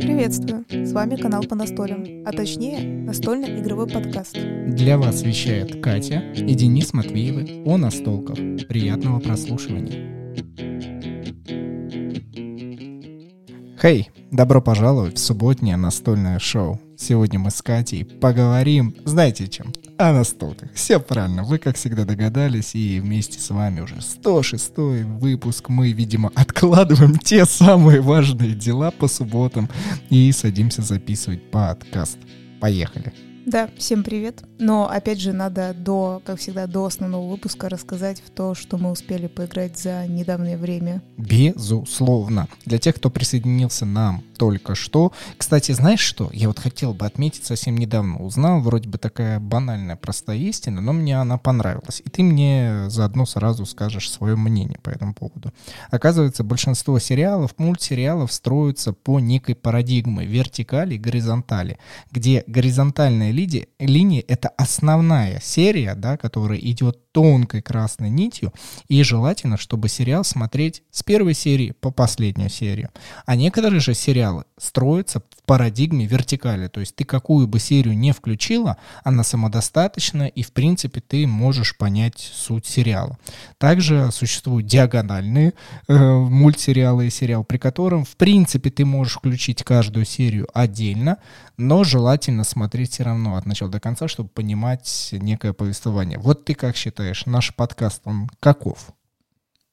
Приветствую! С вами канал по настолям, а точнее настольный игровой подкаст. Для вас вещает Катя и Денис Матвеевы о настолках. Приятного прослушивания. Хей, добро пожаловать в субботнее настольное шоу. Сегодня мы с Катей поговорим, знаете чем? О настолках. Все правильно, вы как всегда догадались, и вместе с вами уже 106 выпуск. Мы, видимо, откладываем те самые важные дела по субботам и садимся записывать подкаст. Поехали. Да, всем привет. Но опять же надо до, как всегда, до основного выпуска рассказать в то, что мы успели поиграть за недавнее время. Безусловно. Для тех, кто присоединился нам только что. Кстати, знаешь что? Я вот хотел бы отметить, совсем недавно узнал, вроде бы такая банальная, простая истина, но мне она понравилась. И ты мне заодно сразу скажешь свое мнение по этому поводу. Оказывается, большинство сериалов, мультсериалов строятся по некой парадигме вертикали и горизонтали, где горизонтальная линия, линия — это основная серия, да, которая идет тонкой красной нитью, и желательно, чтобы сериал смотреть с первой серии по последнюю серию. А некоторые же сериалы строятся в парадигме вертикали, то есть ты какую бы серию не включила, она самодостаточна, и в принципе ты можешь понять суть сериала. Также существуют диагональные э, мультсериалы и сериал, при котором в принципе ты можешь включить каждую серию отдельно, но желательно смотреть все равно от начала до конца, чтобы понимать некое повествование. Вот ты как считаешь? считаешь, наш подкаст, он каков?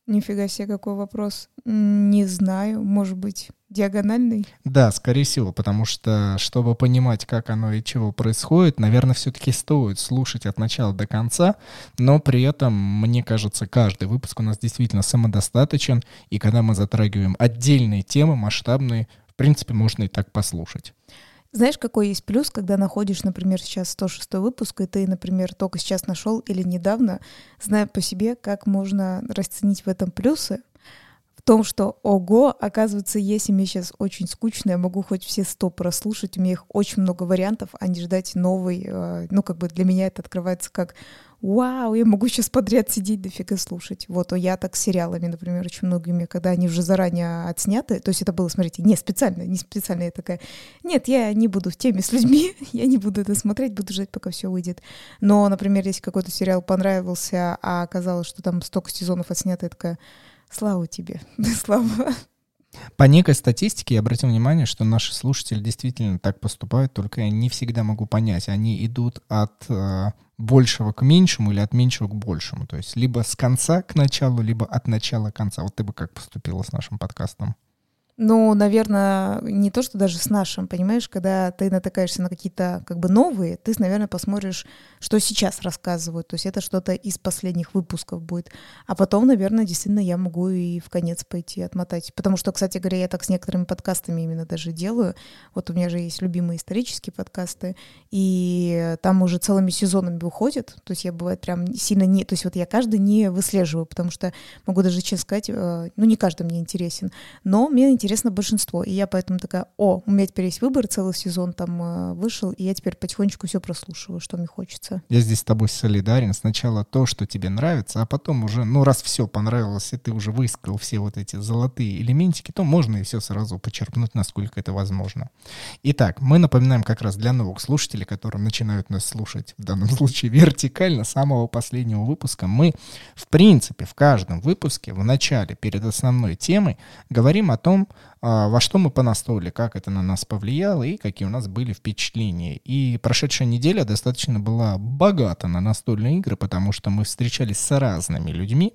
Нифига себе, какой вопрос. Не знаю, может быть, диагональный? Да, скорее всего, потому что, чтобы понимать, как оно и чего происходит, наверное, все-таки стоит слушать от начала до конца, но при этом, мне кажется, каждый выпуск у нас действительно самодостаточен, и когда мы затрагиваем отдельные темы, масштабные, в принципе, можно и так послушать. Знаешь, какой есть плюс, когда находишь, например, сейчас 106 выпуск, и ты, например, только сейчас нашел или недавно, зная по себе, как можно расценить в этом плюсы, в том, что, ого, оказывается, если мне сейчас очень скучно, я могу хоть все сто прослушать, у меня их очень много вариантов, а не ждать новый, э, ну, как бы для меня это открывается как вау, я могу сейчас подряд сидеть дофига слушать. Вот, я так с сериалами, например, очень многими, когда они уже заранее отсняты, то есть это было, смотрите, не специально, не специально, я такая, нет, я не буду в теме с людьми, я не буду это смотреть, буду ждать, пока все выйдет. Но, например, если какой-то сериал понравился, а оказалось, что там столько сезонов отснято, я такая, слава тебе, слава. По некой статистике я обратил внимание, что наши слушатели действительно так поступают, только я не всегда могу понять, они идут от э, большего к меньшему или от меньшего к большему, то есть либо с конца к началу, либо от начала к конца. Вот ты бы как поступила с нашим подкастом? Ну, наверное, не то, что даже с нашим, понимаешь, когда ты натыкаешься на какие-то как бы новые, ты, наверное, посмотришь, что сейчас рассказывают. То есть это что-то из последних выпусков будет. А потом, наверное, действительно я могу и в конец пойти отмотать. Потому что, кстати говоря, я так с некоторыми подкастами именно даже делаю. Вот у меня же есть любимые исторические подкасты, и там уже целыми сезонами выходят. То есть я, бывает, прям сильно не... То есть вот я каждый не выслеживаю, потому что могу даже честно сказать, э, ну, не каждый мне интересен, но мне интересно интересно большинство. И я поэтому такая, о, у меня теперь есть выбор, целый сезон там э, вышел, и я теперь потихонечку все прослушиваю, что мне хочется. Я здесь с тобой солидарен. Сначала то, что тебе нравится, а потом уже, ну, раз все понравилось, и ты уже выискал все вот эти золотые элементики, то можно и все сразу почерпнуть, насколько это возможно. Итак, мы напоминаем как раз для новых слушателей, которые начинают нас слушать, в данном случае вертикально, самого последнего выпуска, мы, в принципе, в каждом выпуске, в начале, перед основной темой, говорим о том, во что мы понастроили, как это на нас повлияло и какие у нас были впечатления. И прошедшая неделя достаточно была богата на настольные игры, потому что мы встречались с разными людьми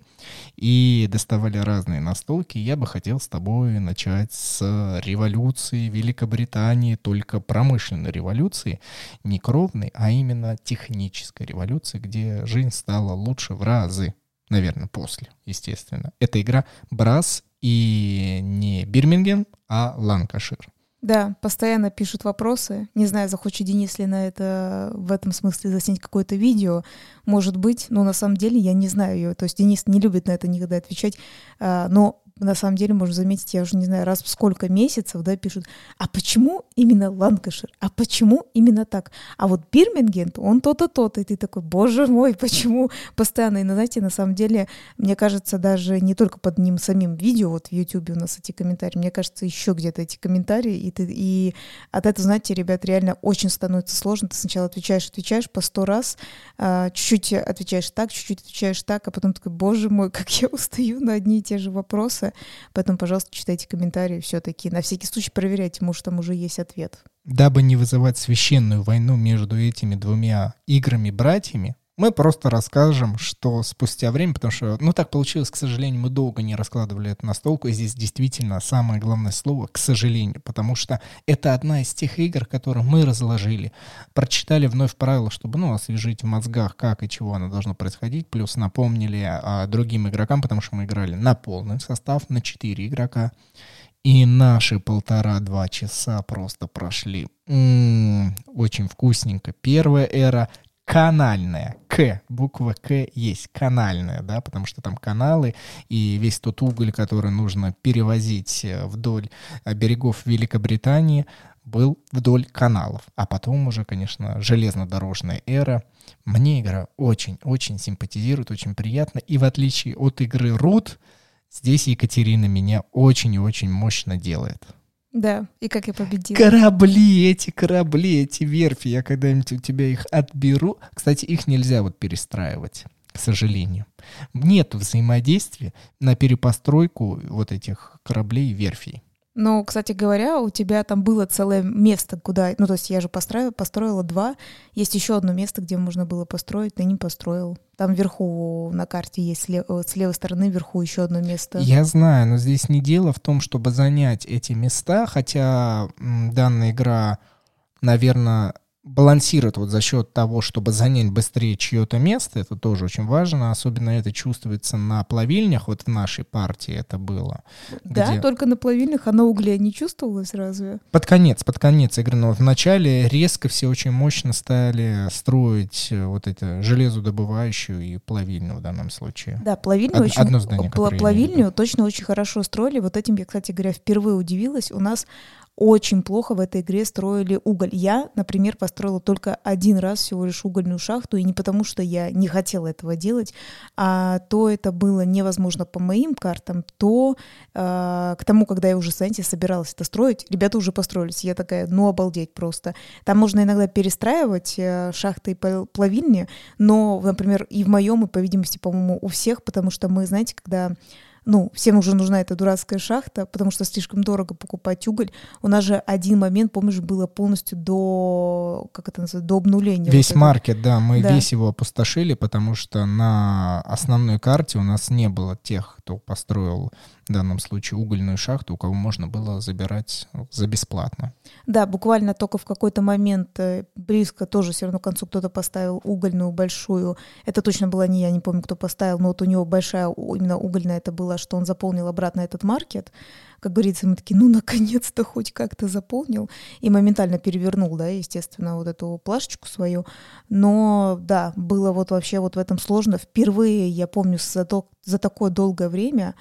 и доставали разные настолки. Я бы хотел с тобой начать с революции Великобритании, только промышленной революции, не кровной, а именно технической революции, где жизнь стала лучше в разы наверное, после, естественно. Это игра Brass и не Бирмингем, а Ланкашир. Да, постоянно пишут вопросы. Не знаю, захочет Денис ли на это в этом смысле заснять какое-то видео. Может быть, но на самом деле я не знаю ее. То есть Денис не любит на это никогда отвечать. А, но на самом деле можно заметить, я уже не знаю, раз в сколько месяцев, да, пишут, а почему именно Ланкашир? А почему именно так? А вот Бирмингем, он то-то, то-то, и ты такой, боже мой, почему постоянно? И, ну, знаете, на самом деле, мне кажется, даже не только под ним самим видео, вот в YouTube у нас эти комментарии, мне кажется, еще где-то эти комментарии, и, ты, и от этого, знаете, ребят, реально очень становится сложно. Ты сначала отвечаешь, отвечаешь по сто раз, а, чуть-чуть отвечаешь так, чуть-чуть отвечаешь так, а потом такой, боже мой, как я устаю на одни и те же вопросы. Поэтому, пожалуйста, читайте комментарии все-таки. На всякий случай проверяйте, может, там уже есть ответ. Дабы не вызывать священную войну между этими двумя играми-братьями, мы просто расскажем, что спустя время, потому что, ну так получилось, к сожалению, мы долго не раскладывали это на столку, и здесь действительно самое главное слово «к сожалению», потому что это одна из тех игр, которые мы разложили, прочитали вновь правила, чтобы, ну, освежить в мозгах, как и чего оно должно происходить, плюс напомнили а, другим игрокам, потому что мы играли на полный состав, на 4 игрока, и наши полтора-два часа просто прошли. М-м, очень вкусненько. Первая эра, канальная. К, буква К есть, канальная, да, потому что там каналы и весь тот уголь, который нужно перевозить э, вдоль э, берегов Великобритании, был вдоль каналов. А потом уже, конечно, железнодорожная эра. Мне игра очень-очень симпатизирует, очень приятно. И в отличие от игры Root, здесь Екатерина меня очень и очень мощно делает. Да, и как я победила. Корабли, эти корабли, эти верфи, я когда-нибудь у тебя их отберу. Кстати, их нельзя вот перестраивать, к сожалению. Нет взаимодействия на перепостройку вот этих кораблей и верфей. Ну, кстати говоря, у тебя там было целое место, куда... Ну, то есть я же построила, построила два. Есть еще одно место, где можно было построить, ты не построил. Там вверху на карте есть слева, э, с левой стороны вверху еще одно место. Я знаю, но здесь не дело в том, чтобы занять эти места, хотя данная игра, наверное, балансирует вот за счет того, чтобы занять быстрее чье-то место, это тоже очень важно, особенно это чувствуется на плавильнях, вот в нашей партии это было. Да, где... только на плавильнях, на угле не чувствовалось разве? Под конец, под конец игры, но в начале резко все очень мощно стали строить э, вот это железодобывающую и плавильню в данном случае. Да, плавильню Од- очень... Одно здание, Плавильню точно очень хорошо строили, вот этим я, кстати говоря, впервые удивилась. У нас очень плохо в этой игре строили уголь. Я, например, построила только один раз всего лишь угольную шахту, и не потому, что я не хотела этого делать, а то это было невозможно по моим картам, то э, к тому, когда я уже, знаете, собиралась это строить, ребята уже построились. Я такая, ну обалдеть просто. Там можно иногда перестраивать э, шахты и плавильни, но, например, и в моем, и, по видимости, по-моему, у всех, потому что мы, знаете, когда ну, всем уже нужна эта дурацкая шахта, потому что слишком дорого покупать уголь. У нас же один момент, помнишь, было полностью до, как это называется, до обнуления. Весь вот маркет, да, мы да. весь его опустошили, потому что на основной карте у нас не было тех, кто построил в данном случае угольную шахту, у кого можно было забирать за бесплатно. Да, буквально только в какой-то момент э, близко тоже все равно к концу кто-то поставил угольную большую. Это точно была не я, не помню, кто поставил, но вот у него большая именно угольная это была, что он заполнил обратно этот маркет. Как говорится, мы такие, ну, наконец-то хоть как-то заполнил. И моментально перевернул, да, естественно, вот эту плашечку свою. Но, да, было вот вообще вот в этом сложно. Впервые, я помню, за, то, за такое долгое время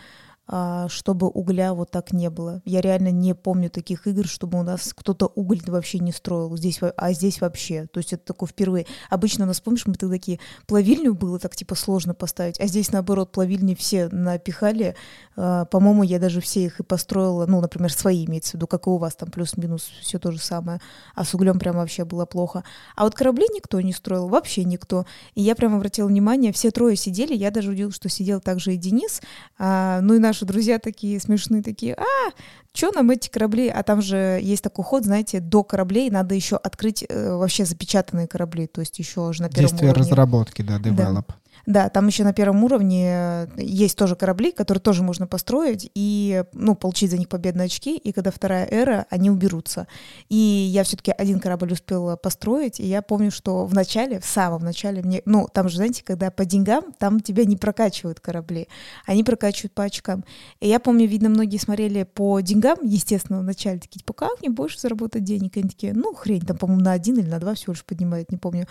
чтобы угля вот так не было. Я реально не помню таких игр, чтобы у нас кто-то уголь вообще не строил, здесь, а здесь вообще. То есть это такое впервые. Обычно у нас, помнишь, мы тогда такие, плавильню было так типа сложно поставить, а здесь наоборот плавильни все напихали. А, по-моему, я даже все их и построила, ну, например, свои имеется в виду, как и у вас там плюс-минус все то же самое. А с углем прям вообще было плохо. А вот корабли никто не строил, вообще никто. И я прям обратила внимание, все трое сидели, я даже удивилась, что сидел также и Денис, а, ну и наш наши друзья такие смешные, такие, а, что нам эти корабли? А там же есть такой ход, знаете, до кораблей надо еще открыть э, вообще запечатанные корабли, то есть еще уже на первом Действие уровне. разработки, да, develop. Да. Да, там еще на первом уровне э, есть тоже корабли, которые тоже можно построить и, ну, получить за них победные очки, и когда вторая эра, они уберутся. И я все-таки один корабль успела построить, и я помню, что в начале, в самом начале, мне, ну, там же, знаете, когда по деньгам, там тебя не прокачивают корабли, они прокачивают по очкам. И я помню, видно, многие смотрели по деньгам, естественно, в начале, такие, типа, как мне больше заработать денег? И они такие, ну, хрень, там, по-моему, на один или на два всего лишь поднимают, не помню.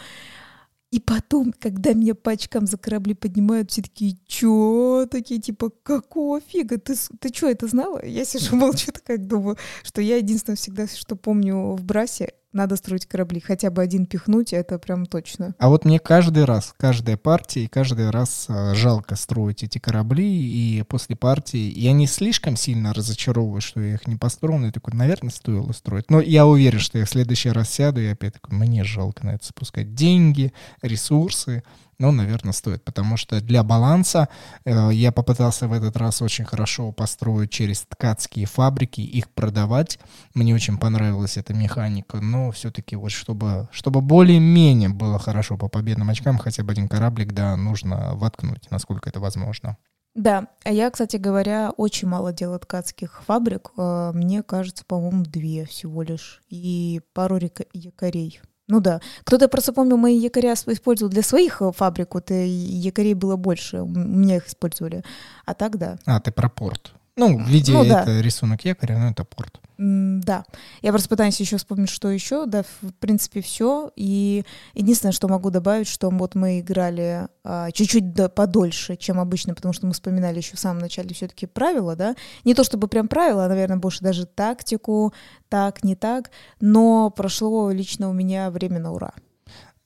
И потом, когда меня по очкам за корабли поднимают, все такие, чё? Такие, типа, какого фига? Ты, ты чё, это знала? Я сижу молчу, такая думаю, что я единственное всегда, что помню в Брасе, надо строить корабли. Хотя бы один пихнуть, это прям точно. А вот мне каждый раз, каждая партия, и каждый раз э, жалко строить эти корабли, и после партии я не слишком сильно разочаровываюсь, что я их не построил, я такой, наверное, стоило строить. Но я уверен, что я в следующий раз сяду, и опять такой, мне жалко на это спускать деньги, ресурсы, ну, наверное, стоит, потому что для баланса э, я попытался в этот раз очень хорошо построить через ткацкие фабрики, их продавать. Мне очень понравилась эта механика, но все-таки вот чтобы, чтобы более-менее было хорошо по победным очкам, хотя бы один кораблик, да, нужно воткнуть, насколько это возможно. Да, а я, кстати говоря, очень мало делаю ткацких фабрик. Э, мне кажется, по-моему, две всего лишь. И пару якорей. Ну да. Кто-то просто помню, мои якоря использовал для своих э, фабрик, вот и якорей было больше, у меня их использовали. А так да. А, ты про порт. Ну, в виде ну, да. это рисунок якоря, но это порт. Да. Я просто пытаюсь еще вспомнить, что еще. Да, в принципе, все. И единственное, что могу добавить, что вот мы играли а, чуть-чуть да, подольше, чем обычно, потому что мы вспоминали еще в самом начале все-таки правила, да. Не то чтобы прям правила, а, наверное, больше даже тактику, так, не так. Но прошло лично у меня время на ура.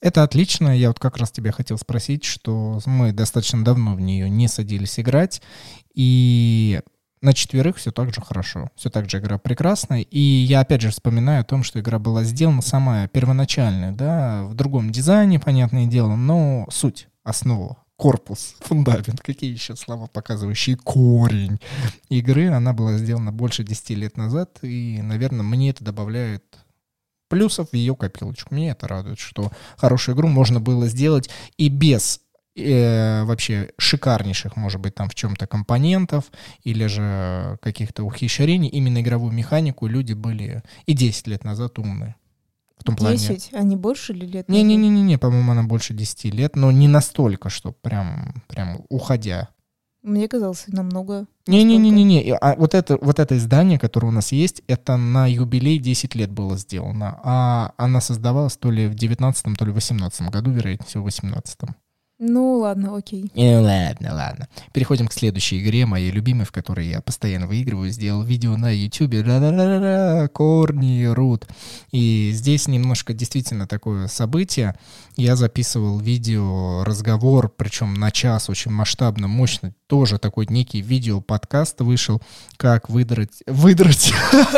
Это отлично. Я вот как раз тебя хотел спросить, что мы достаточно давно в нее не садились играть. И на четверых все так же хорошо, все так же игра прекрасная. И я опять же вспоминаю о том, что игра была сделана самая первоначальная, да, в другом дизайне, понятное дело, но суть, основа, корпус, фундамент, какие еще слова, показывающие корень игры, она была сделана больше 10 лет назад, и, наверное, мне это добавляет плюсов в ее копилочку. Мне это радует, что хорошую игру можно было сделать и без э, вообще шикарнейших, может быть, там в чем-то компонентов или же каких-то ухищрений, именно игровую механику люди были и 10 лет назад умные. В том 10? Плане. А не больше ли лет? Не-не-не, по-моему, она больше 10 лет, но не настолько, что прям, прям уходя. Мне казалось, намного. Не-не-не-не-не. А вот это, вот это издание, которое у нас есть, это на юбилей 10 лет было сделано. А она создавалась то ли в 19 то ли в 18 году, вероятнее всего, в 18 ну ладно, окей. Ну ладно, ладно. Переходим к следующей игре, моей любимой, в которой я постоянно выигрываю. Сделал видео на YouTube. Корни рут. И здесь немножко действительно такое событие. Я записывал видео, разговор, причем на час, очень масштабно, мощно. Тоже такой некий видео-подкаст вышел, как выдрать... Выдрать...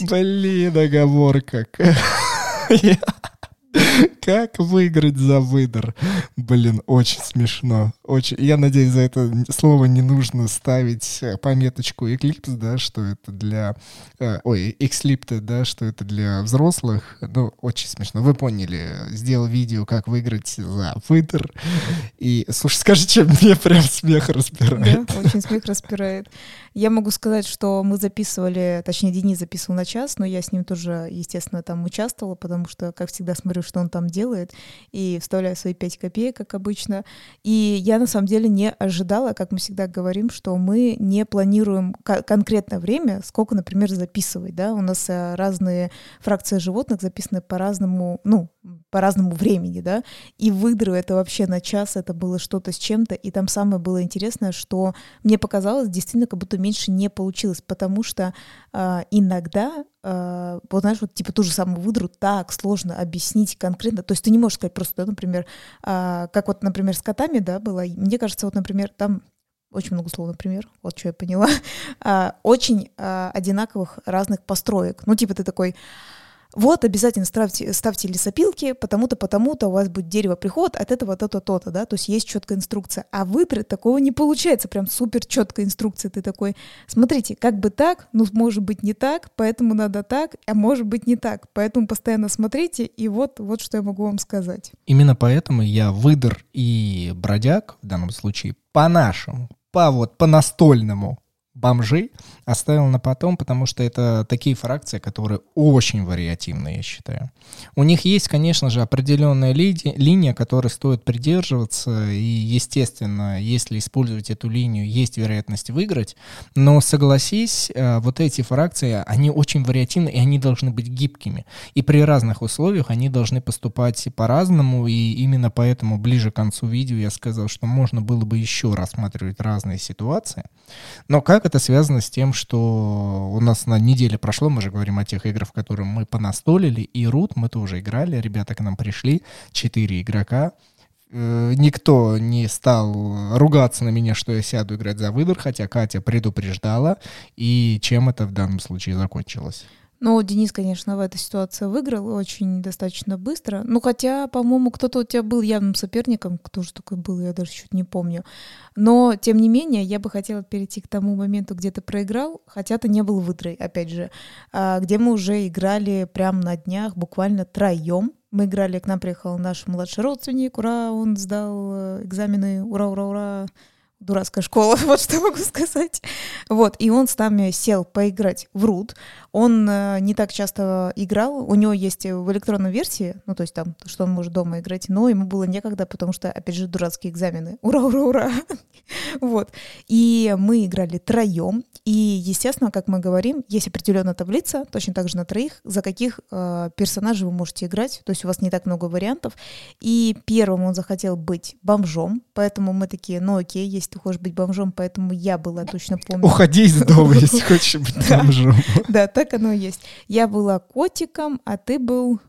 Блин, оговорка. Как выиграть за выдор? Блин, очень смешно. Очень. Я надеюсь, за это слово не нужно ставить э, пометочку Eclipse, да, что это для... Э, ой, Exlipte, да, что это для взрослых. Ну, очень смешно. Вы поняли. Сделал видео, как выиграть за выдор. И, слушай, скажи, чем мне прям смех распирает. Да, очень смех распирает. Я могу сказать, что мы записывали, точнее, Денис записывал на час, но я с ним тоже, естественно, там участвовала, потому что, как всегда, смотрю, что он там делает, и вставляю свои 5 копеек, как обычно. И я, на самом деле, не ожидала, как мы всегда говорим, что мы не планируем конкретное время, сколько, например, записывать, да, у нас э, разные фракции животных записаны по-разному, ну, по разному времени, да, и выдры это вообще на час, это было что-то с чем-то, и там самое было интересное, что мне показалось, действительно, как будто меньше не получилось, потому что э, иногда, э, вот знаешь, вот типа ту же самую выдру так сложно объяснить конкретно, то есть ты не можешь сказать просто, да, например, э, как вот, например, с котами, да, было, мне кажется, вот, например, там очень много слов, например, вот что я поняла, очень одинаковых разных построек, ну типа ты такой вот обязательно ставьте, ставьте лесопилки, потому-то, потому-то у вас будет дерево приход, от этого то-то, то-то, да, то есть есть четкая инструкция. А выдрать такого не получается, прям супер четкая инструкция. Ты такой, смотрите, как бы так, ну, может быть не так, поэтому надо так, а может быть не так. Поэтому постоянно смотрите, и вот, вот что я могу вам сказать. Именно поэтому я выдр и бродяг, в данном случае, по-нашему, по вот, по настольному бомжей оставил на потом, потому что это такие фракции, которые очень вариативны, я считаю. У них есть, конечно же, определенная ли, линия, которой стоит придерживаться, и, естественно, если использовать эту линию, есть вероятность выиграть, но согласись, э, вот эти фракции, они очень вариативны, и они должны быть гибкими. И при разных условиях они должны поступать по-разному, и именно поэтому ближе к концу видео я сказал, что можно было бы еще рассматривать разные ситуации. Но как это связано с тем, что у нас на неделе прошло, мы же говорим о тех играх, в которые мы понастолили, и Рут мы тоже играли, ребята к нам пришли, четыре игрока, э, никто не стал ругаться на меня, что я сяду играть за выдор, хотя Катя предупреждала, и чем это в данном случае закончилось? Ну, Денис, конечно, в этой ситуации выиграл очень достаточно быстро. Ну, хотя, по-моему, кто-то у тебя был явным соперником. Кто же такой был, я даже чуть не помню. Но, тем не менее, я бы хотела перейти к тому моменту, где ты проиграл, хотя ты не был выдрой, опять же, а, где мы уже играли прямо на днях, буквально троем. Мы играли, к нам приехал наш младший родственник, ура, он сдал э, экзамены, ура, ура, ура, дурацкая школа, вот что могу сказать. Вот, и он с нами сел поиграть в Рут. Он э, не так часто играл, у него есть в электронной версии, ну, то есть там, что он может дома играть, но ему было некогда, потому что, опять же, дурацкие экзамены. Ура, ура, ура! вот. И мы играли троем, и, естественно, как мы говорим, есть определенная таблица, точно так же на троих, за каких э, персонажей вы можете играть, то есть у вас не так много вариантов. И первым он захотел быть бомжом, поэтому мы такие, ну окей, есть ты хочешь быть бомжом, поэтому я была, точно помню. Уходи из дома, если хочешь быть бомжом. Да, так оно и есть. Я была котиком, а ты был...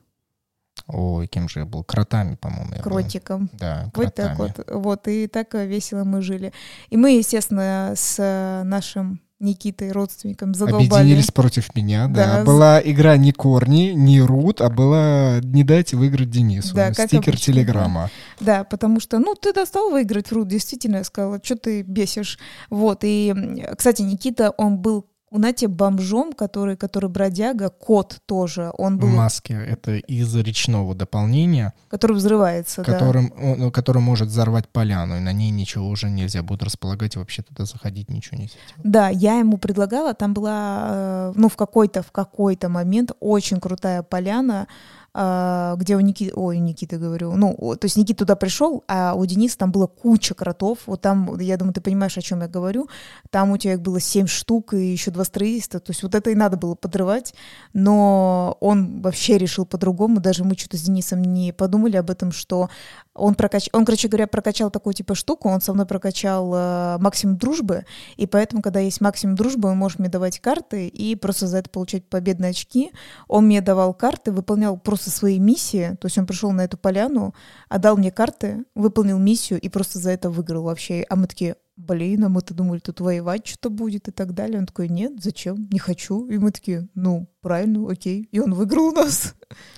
Ой, кем же я был? Кротами, по-моему. Кротиком. Да, кротами. Вот так вот. Вот, и так весело мы жили. И мы, естественно, с нашим Никитой, родственником, задолбали. Объединились против меня, да. да. Была игра не Корни, не Рут, а была «Не дайте выиграть Денису». Да, Стикер обычно, Телеграма. Да. да, потому что, ну, ты достал выиграть Рут, действительно, я сказала, что ты бесишь. Вот, и, кстати, Никита, он был у Нати бомжом, который, который бродяга, кот тоже. Он был... Маски. Это из речного дополнения. Который взрывается, которым, да. Он, который может взорвать поляну, и на ней ничего уже нельзя будет располагать, и вообще туда заходить ничего нельзя. Да, я ему предлагала, там была, э, ну, в какой-то, в какой-то момент очень крутая поляна, где у Никиты, ой, Никиты говорю, ну, то есть Никита туда пришел, а у Дениса там было куча кротов, вот там, я думаю, ты понимаешь, о чем я говорю, там у тебя их было семь штук и еще два строительства, то есть вот это и надо было подрывать, но он вообще решил по-другому, даже мы что-то с Денисом не подумали об этом, что он, прокач... он, короче говоря, прокачал такую типа штуку, он со мной прокачал э, максимум дружбы, и поэтому, когда есть максимум дружбы, он может мне давать карты и просто за это получать победные очки. Он мне давал карты, выполнял просто свои миссии, то есть он пришел на эту поляну, отдал мне карты, выполнил миссию и просто за это выиграл вообще. А мы такие, блин, а мы-то думали, тут воевать что-то будет и так далее. Он такой, нет, зачем, не хочу. И мы такие, ну, правильно, окей. И он выиграл у нас.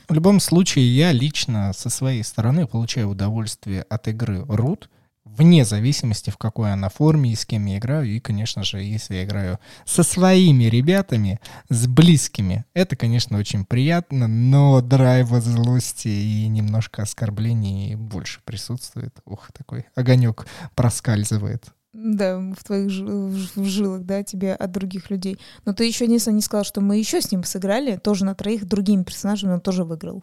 В любом случае, я лично со своей стороны получаю удовольствие от игры Root, вне зависимости, в какой она форме и с кем я играю. И, конечно же, если я играю со своими ребятами, с близкими, это, конечно, очень приятно, но драйва злости и немножко оскорблений больше присутствует. Ух, такой огонек проскальзывает. Да, в твоих в жилах, да, тебе от других людей. Но ты еще не, не сказал, что мы еще с ним сыграли, тоже на троих другими персонажами он тоже выиграл.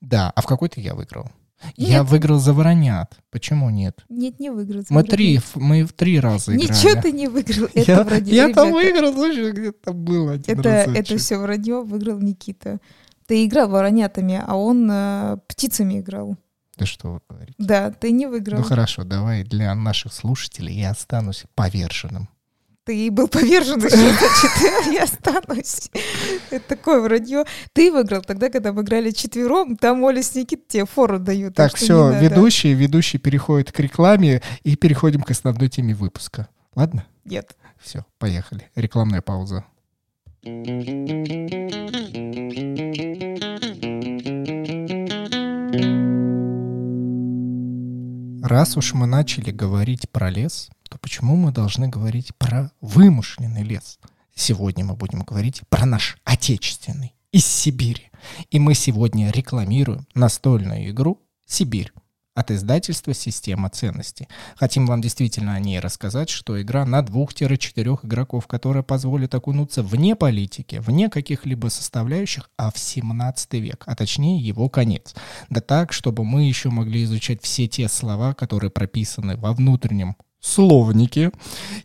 Да, а в какой-то я выиграл. Нет. Я выиграл за воронят. Почему нет? Нет, не выиграл. Мы три, мы в три раза играли. Ничего ты не выиграл. Это я, вранье, я там выиграл, слушай, где-то был один это, это все вранье, выиграл Никита. Ты играл воронятами, а он э, птицами играл. Да что вы говорите? Да, ты не выиграл. Ну хорошо, давай для наших слушателей я останусь поверженным. Ты был повержен еще, значит, я останусь. Это такое вранье. Ты выиграл тогда, когда мы играли четвером, там Оля с Никит тебе фору дают. Так, все, ведущий, ведущий переходит к рекламе и переходим к основной теме выпуска. Ладно? Нет. Все, поехали. Рекламная пауза. Раз уж мы начали говорить про лес, то почему мы должны говорить про вымышленный лес? Сегодня мы будем говорить про наш отечественный, из Сибири. И мы сегодня рекламируем настольную игру «Сибирь». От издательства «Система ценностей». Хотим вам действительно о ней рассказать, что игра на двух-четырех игроков, которая позволит окунуться вне политики, вне каких-либо составляющих, а в 17 век, а точнее его конец. Да так, чтобы мы еще могли изучать все те слова, которые прописаны во внутреннем словники,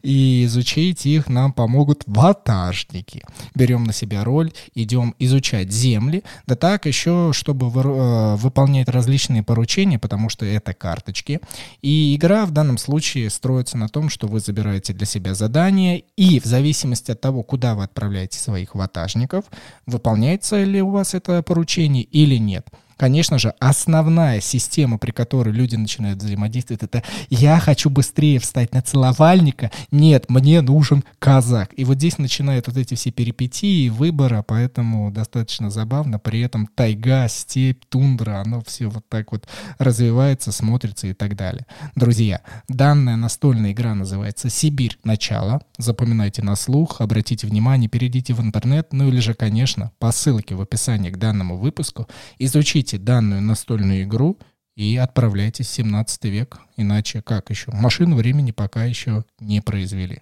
и изучить их нам помогут ватажники. Берем на себя роль, идем изучать земли, да так еще, чтобы э, выполнять различные поручения, потому что это карточки. И игра в данном случае строится на том, что вы забираете для себя задания, и в зависимости от того, куда вы отправляете своих ватажников, выполняется ли у вас это поручение или нет – Конечно же, основная система, при которой люди начинают взаимодействовать, это «я хочу быстрее встать на целовальника», «нет, мне нужен казак». И вот здесь начинают вот эти все перипетии выбора, поэтому достаточно забавно. При этом тайга, степь, тундра, оно все вот так вот развивается, смотрится и так далее. Друзья, данная настольная игра называется «Сибирь. Начало». Запоминайте на слух, обратите внимание, перейдите в интернет, ну или же, конечно, по ссылке в описании к данному выпуску, изучите берите данную настольную игру и отправляйтесь в 17 век. Иначе как еще? Машину времени пока еще не произвели.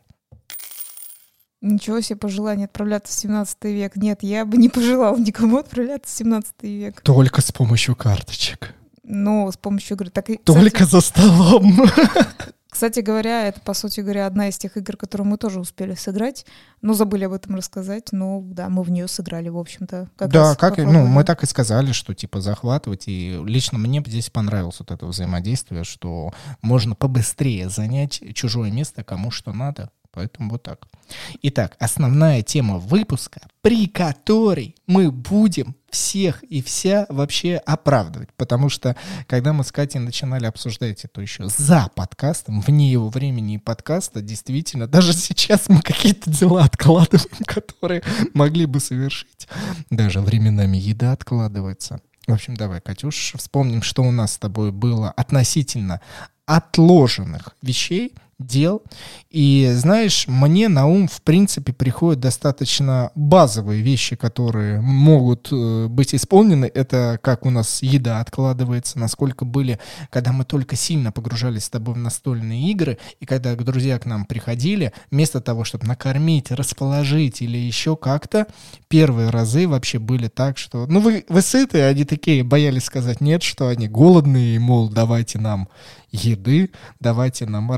Ничего себе пожелание отправляться в 17 век. Нет, я бы не пожелал никому отправляться в 17 век. Только с помощью карточек. Ну, с помощью игры. Так, Только кстати, за столом. Кстати говоря, это, по сути говоря, одна из тех игр, которые мы тоже успели сыграть, но забыли об этом рассказать. Но да, мы в нее сыграли, в общем-то. Как да, как, ну, мы так и сказали, что типа захватывать. И лично мне здесь понравилось вот это взаимодействие, что можно побыстрее занять чужое место кому что надо. Поэтому вот так. Итак, основная тема выпуска, при которой мы будем всех и вся вообще оправдывать. Потому что, когда мы с Катей начинали обсуждать это еще за подкастом, вне его времени и подкаста, действительно, даже сейчас мы какие-то дела откладываем, которые могли бы совершить. Даже временами еда откладывается. В общем, давай, Катюш, вспомним, что у нас с тобой было относительно отложенных вещей — дел. И знаешь, мне на ум, в принципе, приходят достаточно базовые вещи, которые могут э, быть исполнены. Это как у нас еда откладывается, насколько были, когда мы только сильно погружались с тобой в настольные игры, и когда друзья к нам приходили, вместо того, чтобы накормить, расположить или еще как-то, первые разы вообще были так, что, ну вы, вы сыты, они такие боялись сказать нет, что они голодные, и, мол, давайте нам еды, давайте нам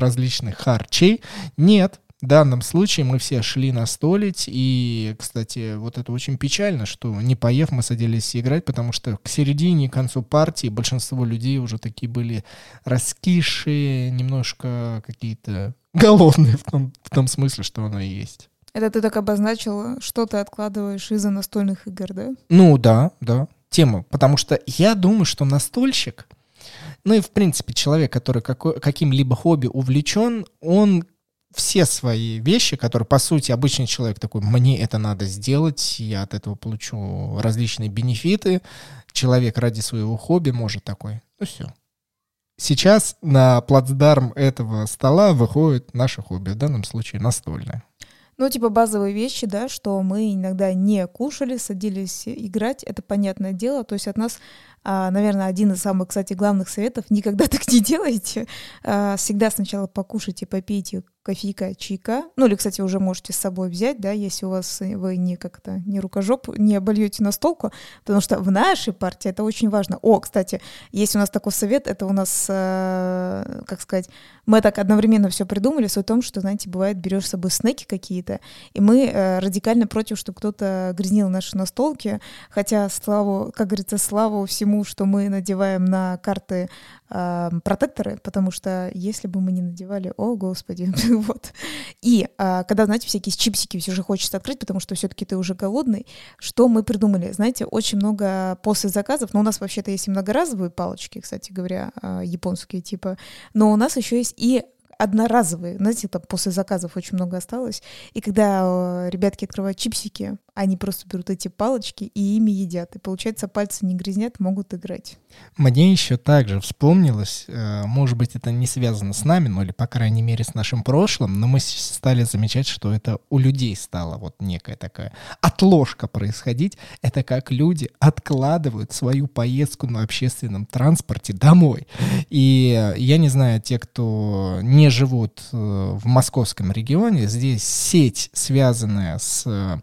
различных харчей. Нет, в данном случае мы все шли настолить, и, кстати, вот это очень печально, что не поев мы садились играть, потому что к середине, к концу партии большинство людей уже такие были раскисшие, немножко какие-то голодные в том, в том смысле, что оно и есть. Это ты так обозначил, что ты откладываешь из-за настольных игр, да? Ну да, да, тему. Потому что я думаю, что настольщик — ну и, в принципе, человек, который какой, каким-либо хобби увлечен, он все свои вещи, которые, по сути, обычный человек такой, мне это надо сделать, я от этого получу различные бенефиты, человек ради своего хобби может такой, ну все. Сейчас на плацдарм этого стола выходит наше хобби, в данном случае настольное. Ну, типа базовые вещи, да, что мы иногда не кушали, садились играть, это понятное дело. То есть от нас наверное, один из самых, кстати, главных советов. Никогда так не делайте. А, всегда сначала покушайте, попейте кофейка, чайка. Ну, или, кстати, уже можете с собой взять, да, если у вас э, вы не как-то не рукожоп, не обольете на столку, потому что в нашей партии это очень важно. О, кстати, есть у нас такой совет, это у нас, э, как сказать, мы так одновременно все придумали, суть в том, что, знаете, бывает, берешь с собой снеки какие-то, и мы э, радикально против, чтобы кто-то грязнил наши настолки, хотя, славу, как говорится, славу всему, что мы надеваем на карты э, протекторы, потому что если бы мы не надевали, о, господи, вот. И э, когда, знаете, всякие чипсики все же хочется открыть, потому что все-таки ты уже голодный, что мы придумали? Знаете, очень много после заказов, но у нас вообще-то есть и многоразовые палочки, кстати говоря, э, японские типа, но у нас еще есть и одноразовые. Знаете, там после заказов очень много осталось. И когда э, ребятки открывают чипсики, они просто берут эти палочки и ими едят. И получается, пальцы не грязнят, могут играть. Мне еще также вспомнилось, э, может быть, это не связано с нами, ну или, по крайней мере, с нашим прошлым, но мы стали замечать, что это у людей стало вот некая такая отложка происходить. Это как люди откладывают свою поездку на общественном транспорте домой. И я не знаю, те, кто не живут э, в московском регионе, здесь сеть, связанная с э,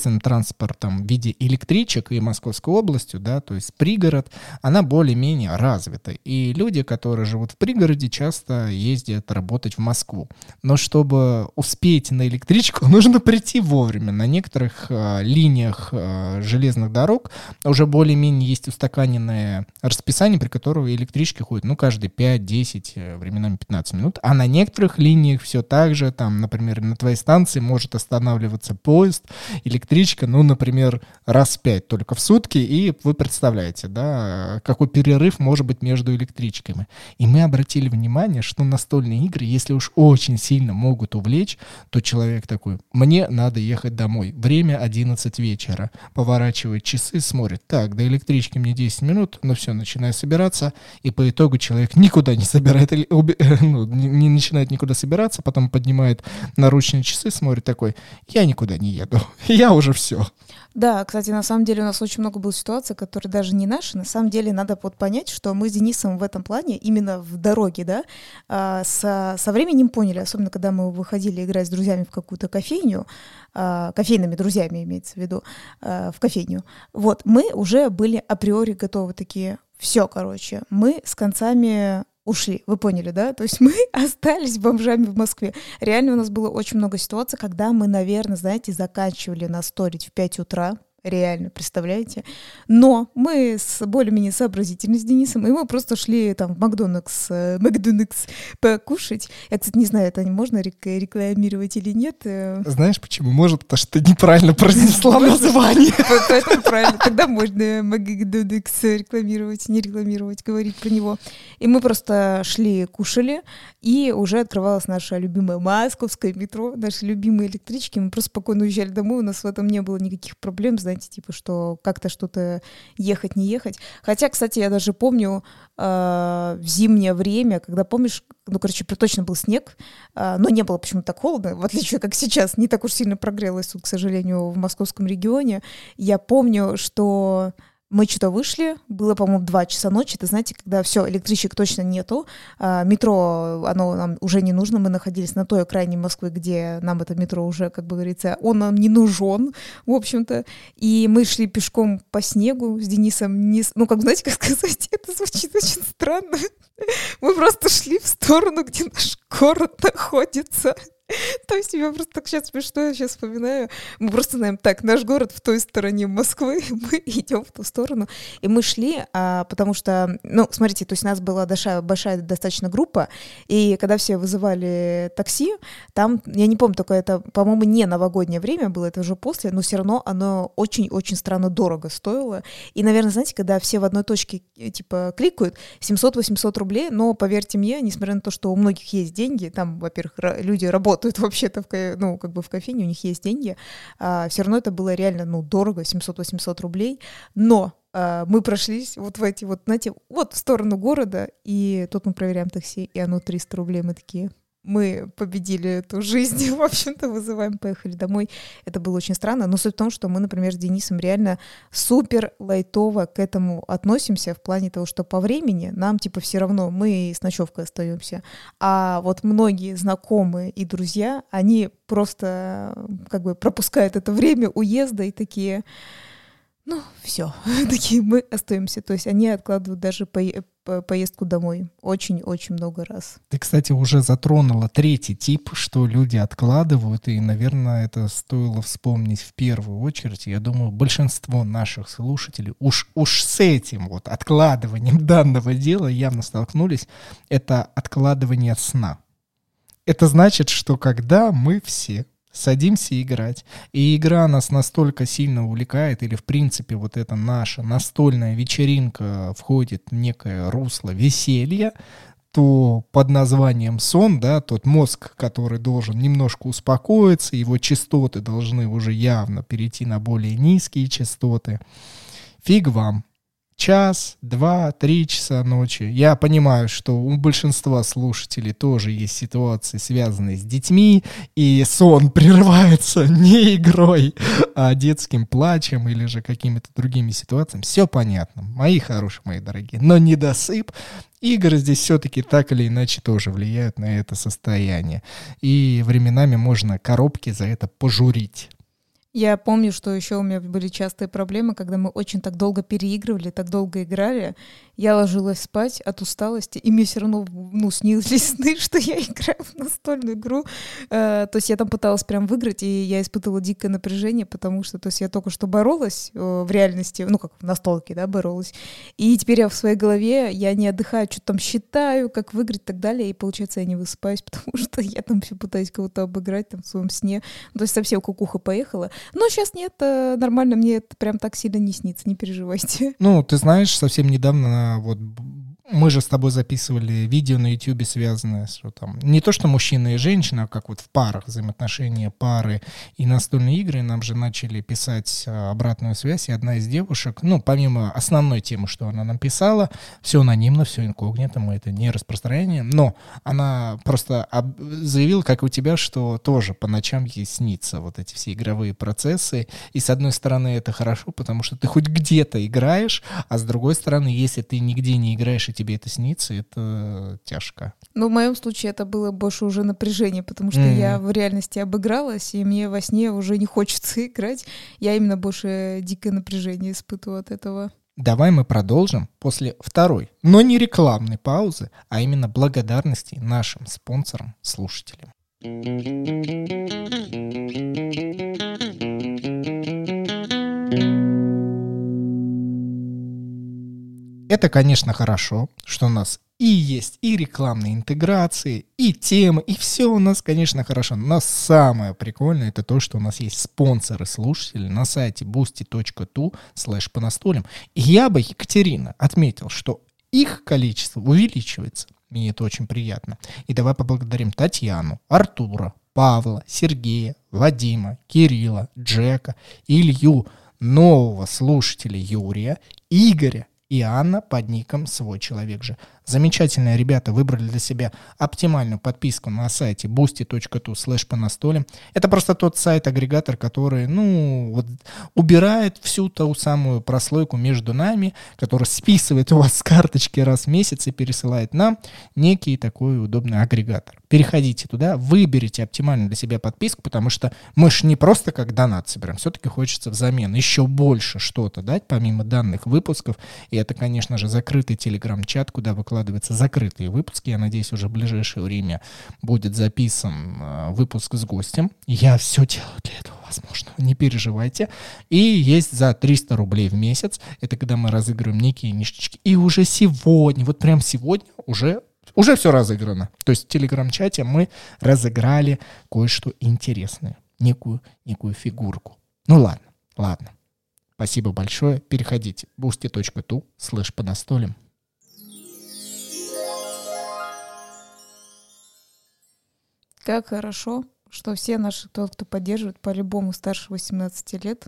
общественным транспортом в виде электричек и Московской областью, да, то есть пригород, она более-менее развита. И люди, которые живут в пригороде, часто ездят работать в Москву. Но чтобы успеть на электричку, нужно прийти вовремя. На некоторых э, линиях э, железных дорог уже более-менее есть устаканенное расписание, при котором электрички ходят, ну, каждые 5-10, э, временами 15 минут. А на некоторых линиях все так же, там, например, на твоей станции может останавливаться поезд, электричка, ну, например, раз в 5 только в сутки, и вы представляете, да, какой перерыв может быть между электричками. И мы обратили внимание, что настольные игры, если уж очень сильно могут увлечь, то человек такой, мне надо ехать домой. Время 11 вечера. Поворачивает часы, смотрит, так, до электрички мне 10 минут, ну все, начинаю собираться, и по итогу человек никуда не собирает, ну, не начинает никуда собираться, потом поднимает наручные часы, смотрит такой, я никуда не еду, я уже все. Да, кстати, на самом деле у нас очень много было ситуаций, которые даже не наши. На самом деле надо вот понять, что мы с Денисом в этом плане, именно в дороге, да, а, со, со временем поняли, особенно когда мы выходили играть с друзьями в какую-то кофейню, а, кофейными друзьями имеется в виду, а, в кофейню. Вот, мы уже были априори готовы такие, все, короче, мы с концами ушли. Вы поняли, да? То есть мы остались бомжами в Москве. Реально у нас было очень много ситуаций, когда мы, наверное, знаете, заканчивали насторить в 5 утра, Реально, представляете? Но мы с более-менее сообразительны с Денисом, и мы просто шли там в Макдональдс, э, Макдональдс покушать. Я, кстати, не знаю, это можно рекламировать или нет. Э. Знаешь почему? Может, потому что ты неправильно произнесла название. Поэтому правильно. Тогда можно Макдональдс рекламировать, не рекламировать, говорить про него. И мы просто шли, кушали, и уже открывалось наше любимое московское метро, наши любимые электрички. Мы просто спокойно уезжали домой, у нас в этом не было никаких проблем, знаете, типа, что как-то что-то ехать, не ехать. Хотя, кстати, я даже помню э, в зимнее время, когда, помнишь, ну, короче, точно был снег, э, но не было почему-то так холодно, в отличие, как сейчас, не так уж сильно прогрелось тут, к сожалению, в московском регионе. Я помню, что мы что-то вышли, было, по-моему, два часа ночи, это знаете, когда все, электричек точно нету, а, метро, оно нам уже не нужно, мы находились на той окраине Москвы, где нам это метро уже, как бы говорится, он нам не нужен, в общем-то, и мы шли пешком по снегу с Денисом, не, ну, как, знаете, как сказать, это звучит очень странно, мы просто шли в сторону, где наш город находится, То есть я просто так сейчас смешно, я сейчас вспоминаю. Мы просто знаем, так, наш город в той стороне Москвы, мы идем в ту сторону. И мы шли, а, потому что, ну, смотрите, то есть у нас была большая, большая достаточно группа, и когда все вызывали такси, там, я не помню, только это, по-моему, не новогоднее время было, это уже после, но все равно оно очень-очень странно дорого стоило. И, наверное, знаете, когда все в одной точке, э, типа, кликают, 700-800 рублей, но, поверьте мне, несмотря на то, что у многих есть деньги, там, во-первых, люди работают, работают вообще-то, в, ну, как бы в кофейне, у них есть деньги, а, все равно это было реально, ну, дорого, 700-800 рублей, но а, мы прошлись вот в эти вот, знаете, вот в сторону города, и тут мы проверяем такси, и оно 300 рублей, мы такие, мы победили эту жизнь, в общем-то, вызываем, поехали домой. Это было очень странно, но суть в том, что мы, например, с Денисом реально супер лайтово к этому относимся в плане того, что по времени нам, типа, все равно, мы с ночевкой остаемся. А вот многие знакомые и друзья, они просто как бы пропускают это время уезда и такие, ну, все, такие мы остаемся. То есть они откладывают даже по поездку домой. Очень-очень много раз. Ты, кстати, уже затронула третий тип, что люди откладывают, и, наверное, это стоило вспомнить в первую очередь. Я думаю, большинство наших слушателей уж, уж с этим вот откладыванием данного дела явно столкнулись. Это откладывание сна. Это значит, что когда мы все садимся играть, и игра нас настолько сильно увлекает, или в принципе вот эта наша настольная вечеринка входит в некое русло веселья, то под названием сон, да, тот мозг, который должен немножко успокоиться, его частоты должны уже явно перейти на более низкие частоты. Фиг вам час, два, три часа ночи. Я понимаю, что у большинства слушателей тоже есть ситуации, связанные с детьми, и сон прерывается не игрой, а детским плачем или же какими-то другими ситуациями. Все понятно, мои хорошие, мои дорогие. Но недосып Игры здесь все-таки так или иначе тоже влияют на это состояние. И временами можно коробки за это пожурить. Я помню, что еще у меня были частые проблемы, когда мы очень так долго переигрывали, так долго играли. Я ложилась спать от усталости, и мне все равно ну, снились сны, что я играю в настольную игру. Э, то есть я там пыталась прям выиграть, и я испытывала дикое напряжение, потому что то есть я только что боролась э, в реальности, ну как в настолке, да, боролась. И теперь я в своей голове, я не отдыхаю, что там считаю, как выиграть и так далее, и получается я не высыпаюсь, потому что я там все пытаюсь кого-то обыграть там в своем сне. Ну, то есть совсем кукуха поехала. Но сейчас нет, э, нормально, мне это прям так сильно не снится, не переживайте. Ну, ты знаешь, совсем недавно вот мы же с тобой записывали видео на YouTube, связанное с что там не то, что мужчина и женщина, а как вот в парах, взаимоотношения пары и настольные игры. Нам же начали писать а, обратную связь, и одна из девушек, ну, помимо основной темы, что она нам писала, все анонимно, все инкогнито, мы это не распространяем, но она просто заявила, как у тебя, что тоже по ночам ей снится вот эти все игровые процессы. И с одной стороны это хорошо, потому что ты хоть где-то играешь, а с другой стороны, если ты нигде не играешь тебе это снится, это тяжко. Ну, в моем случае это было больше уже напряжение, потому что mm-hmm. я в реальности обыгралась, и мне во сне уже не хочется играть. Я именно больше дикое напряжение испытываю от этого. Давай мы продолжим после второй, но не рекламной паузы, а именно благодарности нашим спонсорам, Это, конечно, хорошо, что у нас и есть и рекламные интеграции, и темы, и все у нас, конечно, хорошо. Но самое прикольное это то, что у нас есть спонсоры слушатели на сайте boosty.tu slash по настолям. И я бы, Екатерина, отметил, что их количество увеличивается. Мне это очень приятно. И давай поблагодарим Татьяну, Артура, Павла, Сергея, Вадима, Кирилла, Джека, Илью, нового слушателя Юрия, Игоря, и Анна под ником «Свой человек же». Замечательные ребята выбрали для себя оптимальную подписку на сайте boosty.tu slash по настоле. Это просто тот сайт-агрегатор, который, ну, вот, убирает всю ту самую прослойку между нами, который списывает у вас с карточки раз в месяц и пересылает нам некий такой удобный агрегатор. Переходите туда, выберите оптимально для себя подписку, потому что мы же не просто как донат собираем, все-таки хочется взамен еще больше что-то дать, помимо данных выпусков. И это, конечно же, закрытый телеграм-чат, куда выкладываем выкладываются закрытые выпуски. Я надеюсь, уже в ближайшее время будет записан э, выпуск с гостем. Я все делаю для этого возможно. Не переживайте. И есть за 300 рублей в месяц. Это когда мы разыгрываем некие ништячки. И уже сегодня, вот прям сегодня уже уже все разыграно. То есть в телеграм-чате мы разыграли кое-что интересное. Некую, некую фигурку. Ну ладно, ладно. Спасибо большое. Переходите. boosty.tu слэш по настолям. Как хорошо, что все наши, тот, кто поддерживает, по-любому старше 18 лет,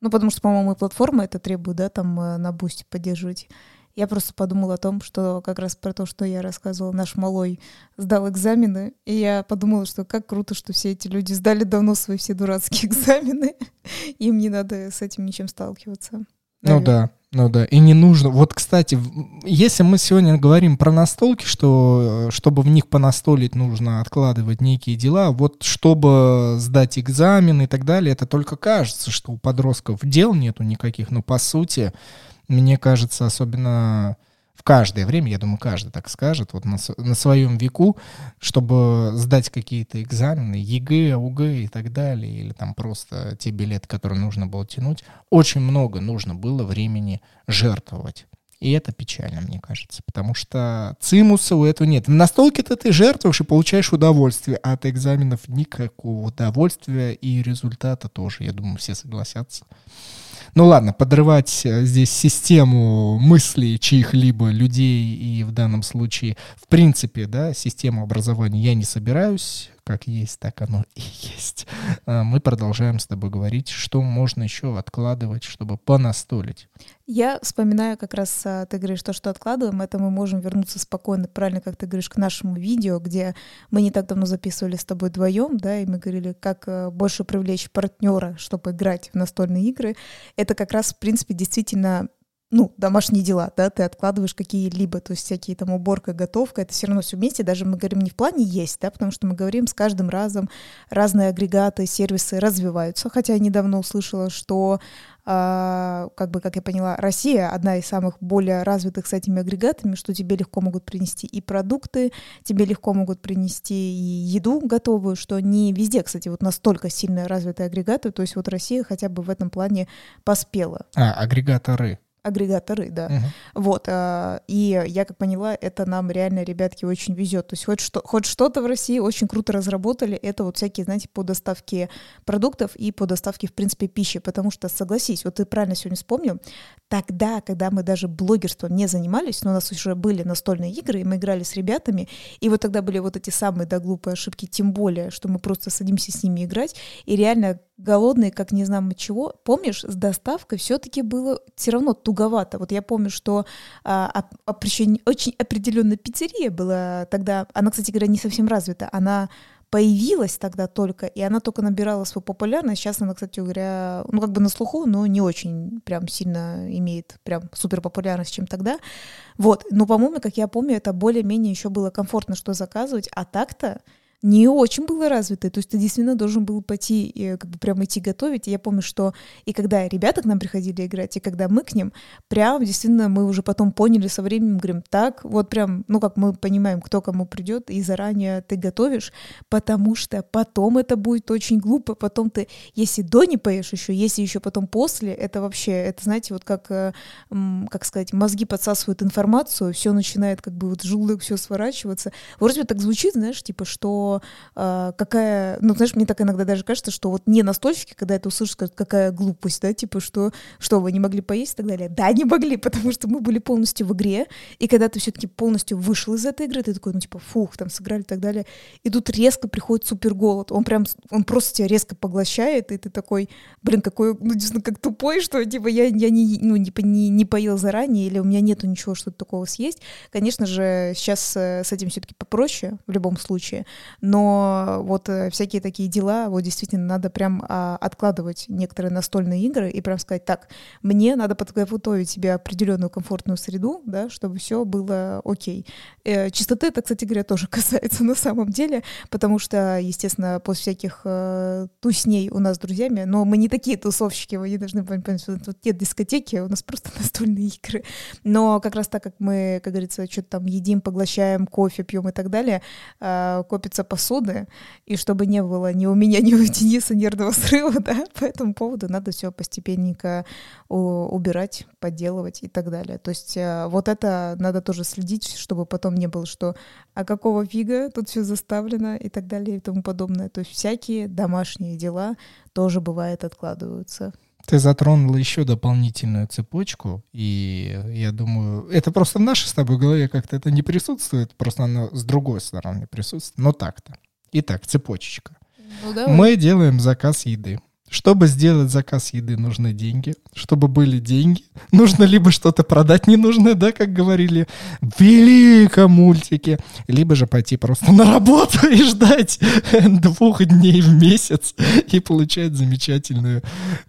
ну, потому что, по-моему, и платформа это требует, да, там э, на бусте поддерживать. Я просто подумала о том, что как раз про то, что я рассказывала, наш малой сдал экзамены, и я подумала, что как круто, что все эти люди сдали давно свои все дурацкие экзамены, им не надо с этим ничем сталкиваться. Наверное. Ну да, ну да, и не нужно. Вот, кстати, если мы сегодня говорим про настолки, что чтобы в них понастолить, нужно откладывать некие дела, вот чтобы сдать экзамен и так далее, это только кажется, что у подростков дел нету никаких, но по сути, мне кажется, особенно в каждое время, я думаю, каждый так скажет, вот на, на своем веку, чтобы сдать какие-то экзамены, ЕГЭ, ОГЭ и так далее, или там просто те билеты, которые нужно было тянуть, очень много нужно было времени жертвовать. И это печально, мне кажется, потому что цимуса у этого нет. В настолке-то ты жертвуешь и получаешь удовольствие, а от экзаменов никакого удовольствия и результата тоже, я думаю, все согласятся. Ну ладно, подрывать э, здесь систему мыслей чьих-либо людей и в данном случае, в принципе, да, систему образования я не собираюсь как есть, так оно и есть. А, мы продолжаем с тобой говорить, что можно еще откладывать, чтобы понастолить. Я вспоминаю как раз, а, ты говоришь, то, что откладываем, это мы можем вернуться спокойно, правильно, как ты говоришь, к нашему видео, где мы не так давно записывали с тобой вдвоем, да, и мы говорили, как а, больше привлечь партнера, чтобы играть в настольные игры. Это как раз, в принципе, действительно ну, домашние дела, да, ты откладываешь какие-либо, то есть всякие там уборка, готовка, это все равно все вместе, даже мы говорим не в плане есть, да, потому что мы говорим с каждым разом разные агрегаты, сервисы развиваются, хотя я недавно услышала, что Uh, как бы, как я поняла, Россия одна из самых более развитых с этими агрегатами, что тебе легко могут принести и продукты, тебе легко могут принести и еду готовую, что не везде, кстати, вот настолько сильно развитые агрегаты, то есть вот Россия хотя бы в этом плане поспела. А, агрегаторы агрегаторы, да. Uh-huh. Вот. А, и я как поняла, это нам реально, ребятки, очень везет. То есть хоть, что, хоть что-то в России очень круто разработали, это вот всякие, знаете, по доставке продуктов и по доставке, в принципе, пищи. Потому что, согласись, вот ты правильно сегодня вспомнил, тогда, когда мы даже блогерством не занимались, но у нас уже были настольные игры, и мы играли с ребятами, и вот тогда были вот эти самые, да, глупые ошибки, тем более, что мы просто садимся с ними играть, и реально голодные, как не знаю чего. Помнишь, с доставкой все-таки было все равно туговато. Вот я помню, что а, очень, очень определенная пиццерия была тогда, она, кстати говоря, не совсем развита, она появилась тогда только, и она только набирала свою популярность. Сейчас она, кстати говоря, ну как бы на слуху, но не очень прям сильно имеет прям супер популярность, чем тогда. Вот, но, по-моему, как я помню, это более-менее еще было комфортно, что заказывать, а так-то не очень было развито. То есть ты действительно должен был пойти, и, как бы прям идти готовить. И я помню, что и когда ребята к нам приходили играть, и когда мы к ним, прям действительно мы уже потом поняли со временем, говорим, так, вот прям, ну как мы понимаем, кто кому придет, и заранее ты готовишь, потому что потом это будет очень глупо, потом ты, если до не поешь еще, если еще потом после, это вообще, это знаете, вот как, э, как сказать, мозги подсасывают информацию, все начинает как бы вот желудок все сворачиваться. Вроде бы так звучит, знаешь, типа, что э, какая, ну, знаешь, мне так иногда даже кажется, что вот не настольщики, когда это услышат, скажут, какая глупость, да, типа, что, что вы не могли поесть и так далее. Да, не могли, потому что мы были полностью в игре, и когда ты все-таки полностью вышел из этой игры, ты такой, ну, типа, фух, там сыграли и так далее, и тут резко приходит супер голод, он прям, он просто тебя резко поглощает, и ты такой, блин, какой, ну, действительно, как тупой, что, типа, я, я не, ну, не, не, не поел заранее, или у меня нету ничего, что-то такого съесть. Конечно же, сейчас э, с этим все-таки попроще в любом случае, но вот э, всякие такие дела, вот действительно надо прям а, откладывать некоторые настольные игры и прям сказать, так, мне надо подготовить себе определенную комфортную среду, да, чтобы все было окей. Э, чистоты это, кстати говоря, тоже касается на самом деле, потому что, естественно, после всяких э, тусней у нас с друзьями, но мы не такие тусовщики, вы не должны понять, что тут нет дискотеки, у нас просто настольные игры. Но как раз так, как мы, как говорится, что-то там едим, поглощаем, кофе пьем и так далее, э, копится посуды, и чтобы не было ни у меня, ни у Дениса нервного срыва, да, по этому поводу надо все постепенненько убирать, подделывать и так далее. То есть э, вот это надо тоже следить, чтобы потом не было, что а какого фига тут все заставлено и так далее и тому подобное. То есть всякие домашние дела тоже бывает откладываются. Ты затронула еще дополнительную цепочку, и я думаю, это просто в нашей с тобой голове как-то это не присутствует, просто оно с другой стороны присутствует, но так-то. Итак, цепочечка. Ну, Мы делаем заказ еды. Чтобы сделать заказ еды, нужны деньги. Чтобы были деньги, нужно либо что-то продать ненужное, да, как говорили в великом мультике, либо же пойти просто на работу и ждать двух дней в месяц и получать замечательную,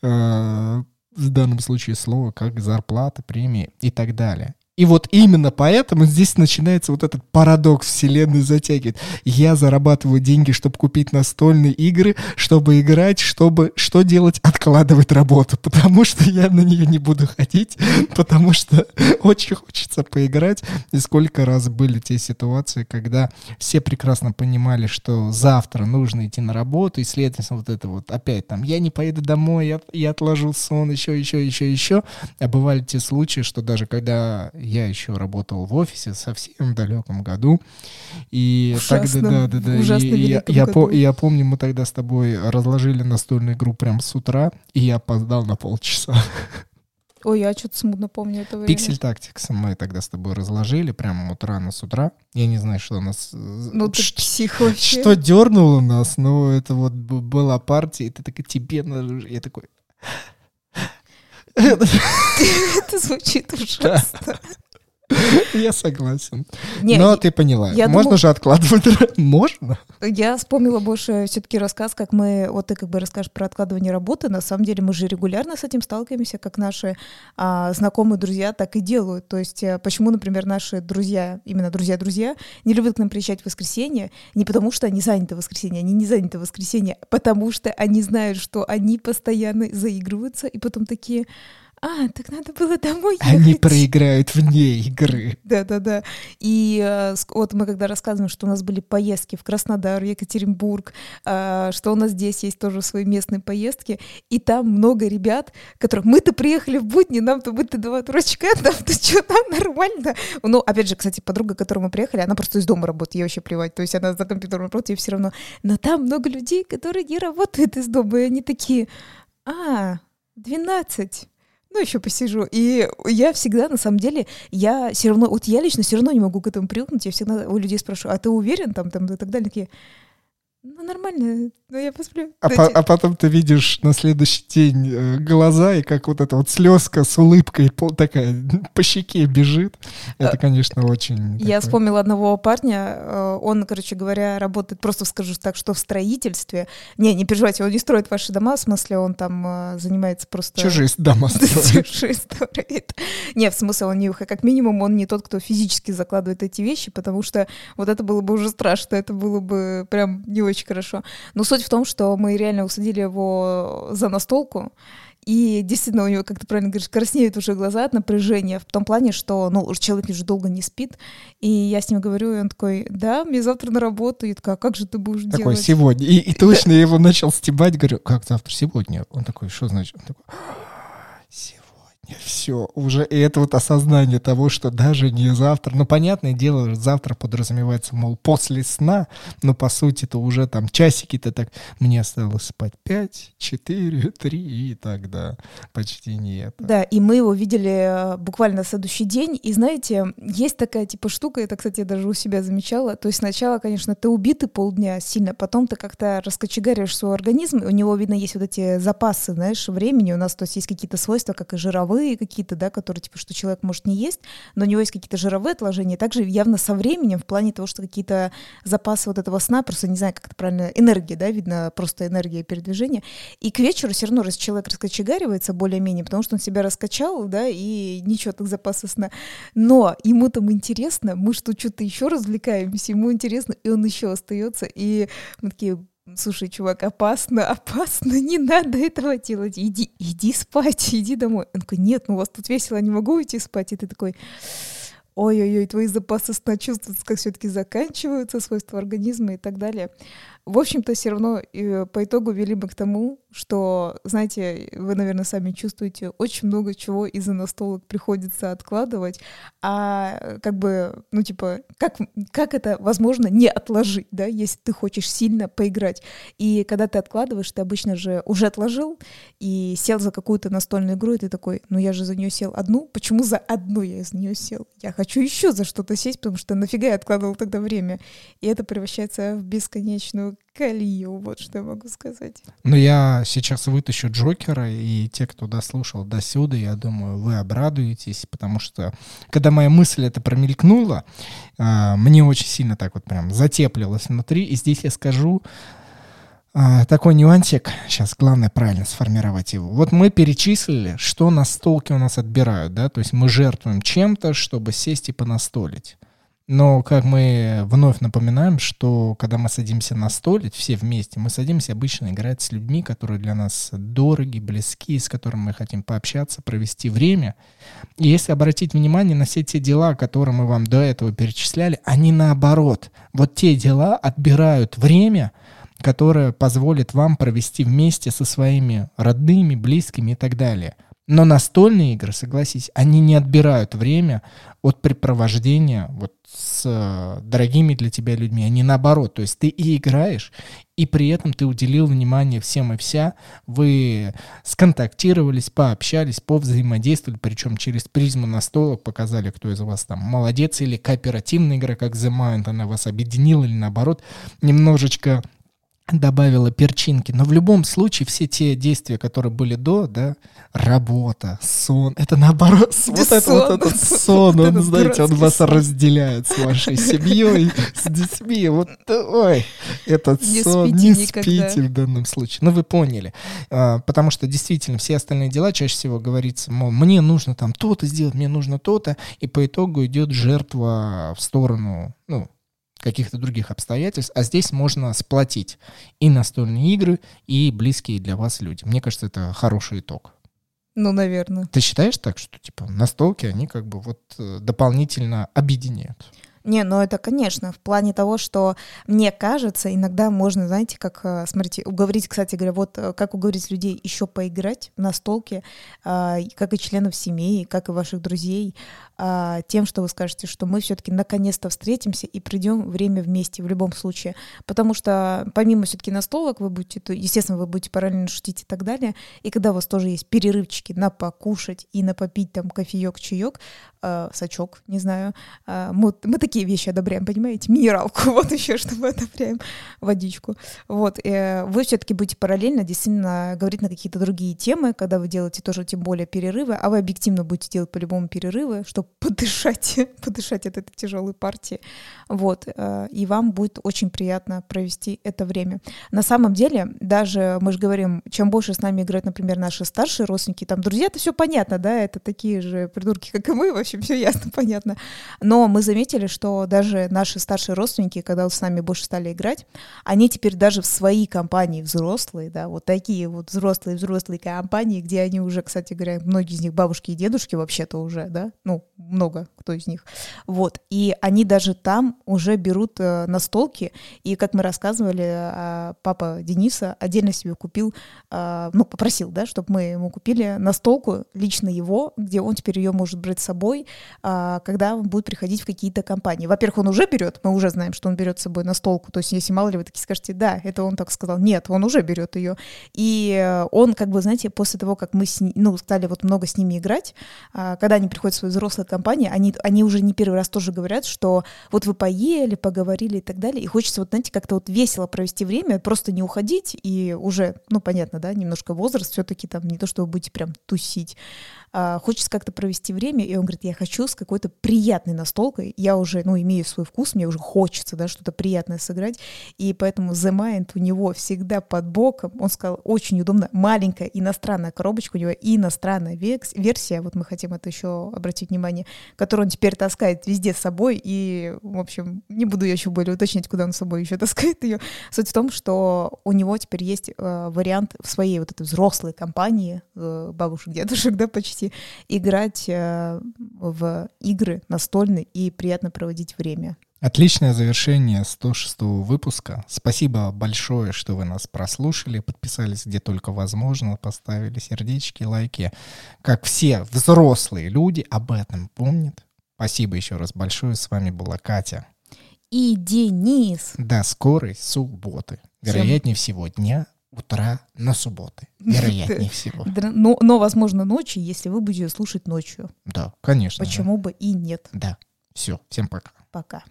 э, в данном случае слово, как зарплата, премии и так далее. И вот именно поэтому здесь начинается вот этот парадокс вселенной затягивает. Я зарабатываю деньги, чтобы купить настольные игры, чтобы играть, чтобы что делать? Откладывать работу, потому что я на нее не буду ходить, потому что очень хочется поиграть. И сколько раз были те ситуации, когда все прекрасно понимали, что завтра нужно идти на работу, и, следовательно, вот это вот опять там, я не поеду домой, я, я отложил сон, еще, еще, еще, еще. А бывали те случаи, что даже когда я еще работал в офисе совсем в далеком году. И Ужасно, тогда, да, да, да. ужасно и я, по- я помню, мы тогда с тобой разложили настольную игру прям с утра, и я опоздал на полчаса. Ой, я что-то смутно помню это время. Пиксель Tactics мы тогда с тобой разложили прямо вот рано с утра. Я не знаю, что нас... э, Ну ты ш- псих вообще. Что дернуло нас, но это вот была партия, и ты такой, тебе надо... Я такой... Это звучит ужасно. Я согласен. Не, Но ты поняла. Можно думал- же откладывать? Можно? Я вспомнила больше все-таки рассказ, как мы, вот ты как бы расскажешь про откладывание работы. На самом деле мы же регулярно с этим сталкиваемся, как наши а, знакомые друзья так и делают. То есть э, почему, например, наши друзья, именно друзья-друзья, не любят к нам приезжать в воскресенье, не потому что они заняты в воскресенье, они не заняты в воскресенье, а потому что они знают, что они постоянно заигрываются, и потом такие, а, так надо было домой Они ехать». проиграют вне игры. Да-да-да. И э, вот мы когда рассказываем, что у нас были поездки в Краснодар, Екатеринбург, э, что у нас здесь есть тоже свои местные поездки, и там много ребят, которых мы-то приехали в будни, нам-то будто два дурачка, нам-то что, нам нормально. Ну, опять же, кстати, подруга, к которой мы приехали, она просто из дома работает, ей вообще плевать, то есть она за компьютером работает, ей все равно. Но там много людей, которые не работают из дома, и они такие, а, 12, ну, еще посижу. И я всегда, на самом деле, я все равно, вот я лично все равно не могу к этому привыкнуть. Я всегда у людей спрашиваю, а ты уверен там, там и так далее? Такие, ну, нормально, ну, я посплю. А, по- а потом ты видишь на следующий день э, глаза, и как вот эта вот слезка с улыбкой пол- такая по щеке бежит. Это, конечно, очень... Я такое- вспомнила одного парня, э, он, короче говоря, работает, просто скажу так, что в строительстве. Не, не переживайте, он не строит ваши дома, в смысле, он там э, занимается просто... Чужие дома строят. Чужие строит. Не, в смысле, он не, как минимум, он не тот, кто физически закладывает эти вещи, потому что вот это было бы уже страшно, это было бы прям не очень хорошо. Но суть в том, что мы реально усадили его за настолку, и действительно у него, как ты правильно говоришь, краснеют уже глаза от напряжения в том плане, что ну, человек уже долго не спит. И я с ним говорю, и он такой, да, мне завтра на работу. И я такая, а как же ты будешь Такой, делать? сегодня. И, и точно я его начал стебать, говорю, как завтра, сегодня? Он такой, что значит? Он такой. Все, уже и это вот осознание того, что даже не завтра, ну, понятное дело, завтра подразумевается, мол, после сна, но по сути это уже там часики-то так, мне осталось спать 5, 4, 3 и тогда почти не это. Да, и мы его видели э, буквально на следующий день. И знаете, есть такая типа штука, это, кстати, я даже у себя замечала. То есть сначала, конечно, ты убитый полдня сильно, потом ты как-то раскочегариваешь свой организм, у него, видно, есть вот эти запасы, знаешь, времени. У нас, то есть, есть какие-то свойства, как и жировые какие-то, да, которые, типа, что человек может не есть, но у него есть какие-то жировые отложения. Также явно со временем, в плане того, что какие-то запасы вот этого сна, просто не знаю, как это правильно, энергия, да, видно, просто энергия передвижения. И к вечеру все равно раз человек раскочегаривается более-менее, потому что он себя раскачал, да, и ничего, так запаса сна. Но ему там интересно, мы что, что-то еще развлекаемся, ему интересно, и он еще остается. И мы такие, слушай, чувак, опасно, опасно, не надо этого делать, иди, иди спать, иди домой. Он такой, нет, ну у вас тут весело, не могу уйти спать. И ты такой, ой-ой-ой, твои запасы сна чувствуются, как все-таки заканчиваются, свойства организма и так далее. В общем-то, все равно э, по итогу вели мы к тому, что, знаете, вы, наверное, сами чувствуете, очень много чего из-за настолок приходится откладывать, а как бы, ну, типа, как, как это возможно не отложить, да, если ты хочешь сильно поиграть. И когда ты откладываешь, ты обычно же уже отложил и сел за какую-то настольную игру, и ты такой, ну, я же за нее сел одну, почему за одну я из нее сел? Я хочу еще за что-то сесть, потому что нафига я откладывал тогда время? И это превращается в бесконечную колею, вот что я могу сказать. Но я сейчас вытащу Джокера, и те, кто дослушал до сюда, я думаю, вы обрадуетесь, потому что, когда моя мысль это промелькнула, а, мне очень сильно так вот прям затеплилось внутри, и здесь я скажу а, такой нюансик, сейчас главное правильно сформировать его. Вот мы перечислили, что настолки у нас отбирают, да, то есть мы жертвуем чем-то, чтобы сесть и понастолить. Но, как мы вновь напоминаем, что когда мы садимся настолить все вместе, мы садимся обычно играть с людьми, которые для нас дороги, близки, с которыми мы хотим пообщаться, провести время. И если обратить внимание на все те дела, которые мы вам до этого перечисляли, они наоборот. Вот те дела отбирают время, которое позволит вам провести вместе со своими родными, близкими и так далее. Но настольные игры, согласись, они не отбирают время от препровождения вот с э, дорогими для тебя людьми. Они наоборот. То есть ты и играешь, и при этом ты уделил внимание всем и вся. Вы сконтактировались, пообщались, повзаимодействовали, причем через призму настолок показали, кто из вас там молодец, или кооперативная игра, как The Mind, она вас объединила, или наоборот, немножечко добавила перчинки. Но в любом случае все те действия, которые были до, да, работа, сон, это наоборот, вот это вот этот сон, он, знаете, он вас разделяет с вашей семьей, с детьми. Вот, ой, этот сон, не спите в данном случае. Ну, вы поняли. А, потому что действительно все остальные дела чаще всего говорится, мол, мне нужно там то-то сделать, мне нужно то-то, и по итогу идет жертва в сторону, ну, каких-то других обстоятельств, а здесь можно сплотить и настольные игры, и близкие для вас люди. Мне кажется, это хороший итог. Ну, наверное. Ты считаешь так, что типа настолки, они как бы вот э, дополнительно объединяют? Не, ну это, конечно, в плане того, что мне кажется, иногда можно, знаете, как, э, смотрите, уговорить, кстати говоря, вот э, как уговорить людей еще поиграть на столке, а, как и членов семьи, как и ваших друзей, а, тем, что вы скажете, что мы все-таки наконец-то встретимся и придем время вместе в любом случае. Потому что помимо все-таки настолок вы будете, то, естественно, вы будете параллельно шутить и так далее, и когда у вас тоже есть перерывчики на покушать и на попить там кофеек, чаек, э, сачок, не знаю, э, мы, мы такие вещи одобряем, понимаете, минералку, вот еще что мы одобряем, водичку. Вот, э, вы все-таки будете параллельно действительно говорить на какие-то другие темы, когда вы делаете тоже тем более перерывы, а вы объективно будете делать по-любому перерывы, чтобы подышать, подышать от этой тяжелой партии. Вот. Э, и вам будет очень приятно провести это время. На самом деле, даже мы же говорим, чем больше с нами играют, например, наши старшие родственники, там друзья, это все понятно, да, это такие же придурки, как и мы, в общем, все ясно, понятно. Но мы заметили, что даже наши старшие родственники, когда с нами больше стали играть, они теперь даже в свои компании взрослые, да, вот такие вот взрослые-взрослые компании, где они уже, кстати говоря, многие из них бабушки и дедушки вообще-то уже, да, ну, много кто из них. Вот. И они даже там уже берут э, настолки. И, как мы рассказывали, э, папа Дениса отдельно себе купил, э, ну, попросил, да, чтобы мы ему купили настолку лично его, где он теперь ее может брать с собой, э, когда он будет приходить в какие-то компании. Во-первых, он уже берет, мы уже знаем, что он берет с собой настолку. То есть, если мало ли вы такие скажете, да, это он так сказал. Нет, он уже берет ее. И э, он, как бы, знаете, после того, как мы с, ну, стали вот много с ними играть, когда они приходят в свой взрослый компании, они, они уже не первый раз тоже говорят, что вот вы поели, поговорили и так далее, и хочется вот, знаете, как-то вот весело провести время, просто не уходить, и уже, ну, понятно, да, немножко возраст все-таки там не то, что вы будете прям тусить, а, хочется как-то провести время, и он говорит, я хочу с какой-то приятной настолкой, я уже, ну, имею свой вкус, мне уже хочется, да, что-то приятное сыграть, и поэтому The Mind у него всегда под боком, он сказал, очень удобно, маленькая иностранная коробочка, у него иностранная версия, вот мы хотим это еще обратить внимание, которую он теперь таскает везде с собой, и, в общем, не буду я еще более уточнять, куда он с собой еще таскает ее. Суть в том, что у него теперь есть э, вариант в своей вот этой взрослой компании, э, бабушек, дедушек, да, почти, возрасте играть э, в игры настольные и приятно проводить время. Отличное завершение 106 выпуска. Спасибо большое, что вы нас прослушали, подписались где только возможно, поставили сердечки, лайки. Как все взрослые люди об этом помнят. Спасибо еще раз большое. С вами была Катя. И Денис. До скорой субботы. Вероятнее всего дня утра на субботы, вероятнее всего. Но, но, возможно, ночью, если вы будете слушать ночью. Да, конечно. Почему же. бы и нет. Да. Все, всем пока. Пока.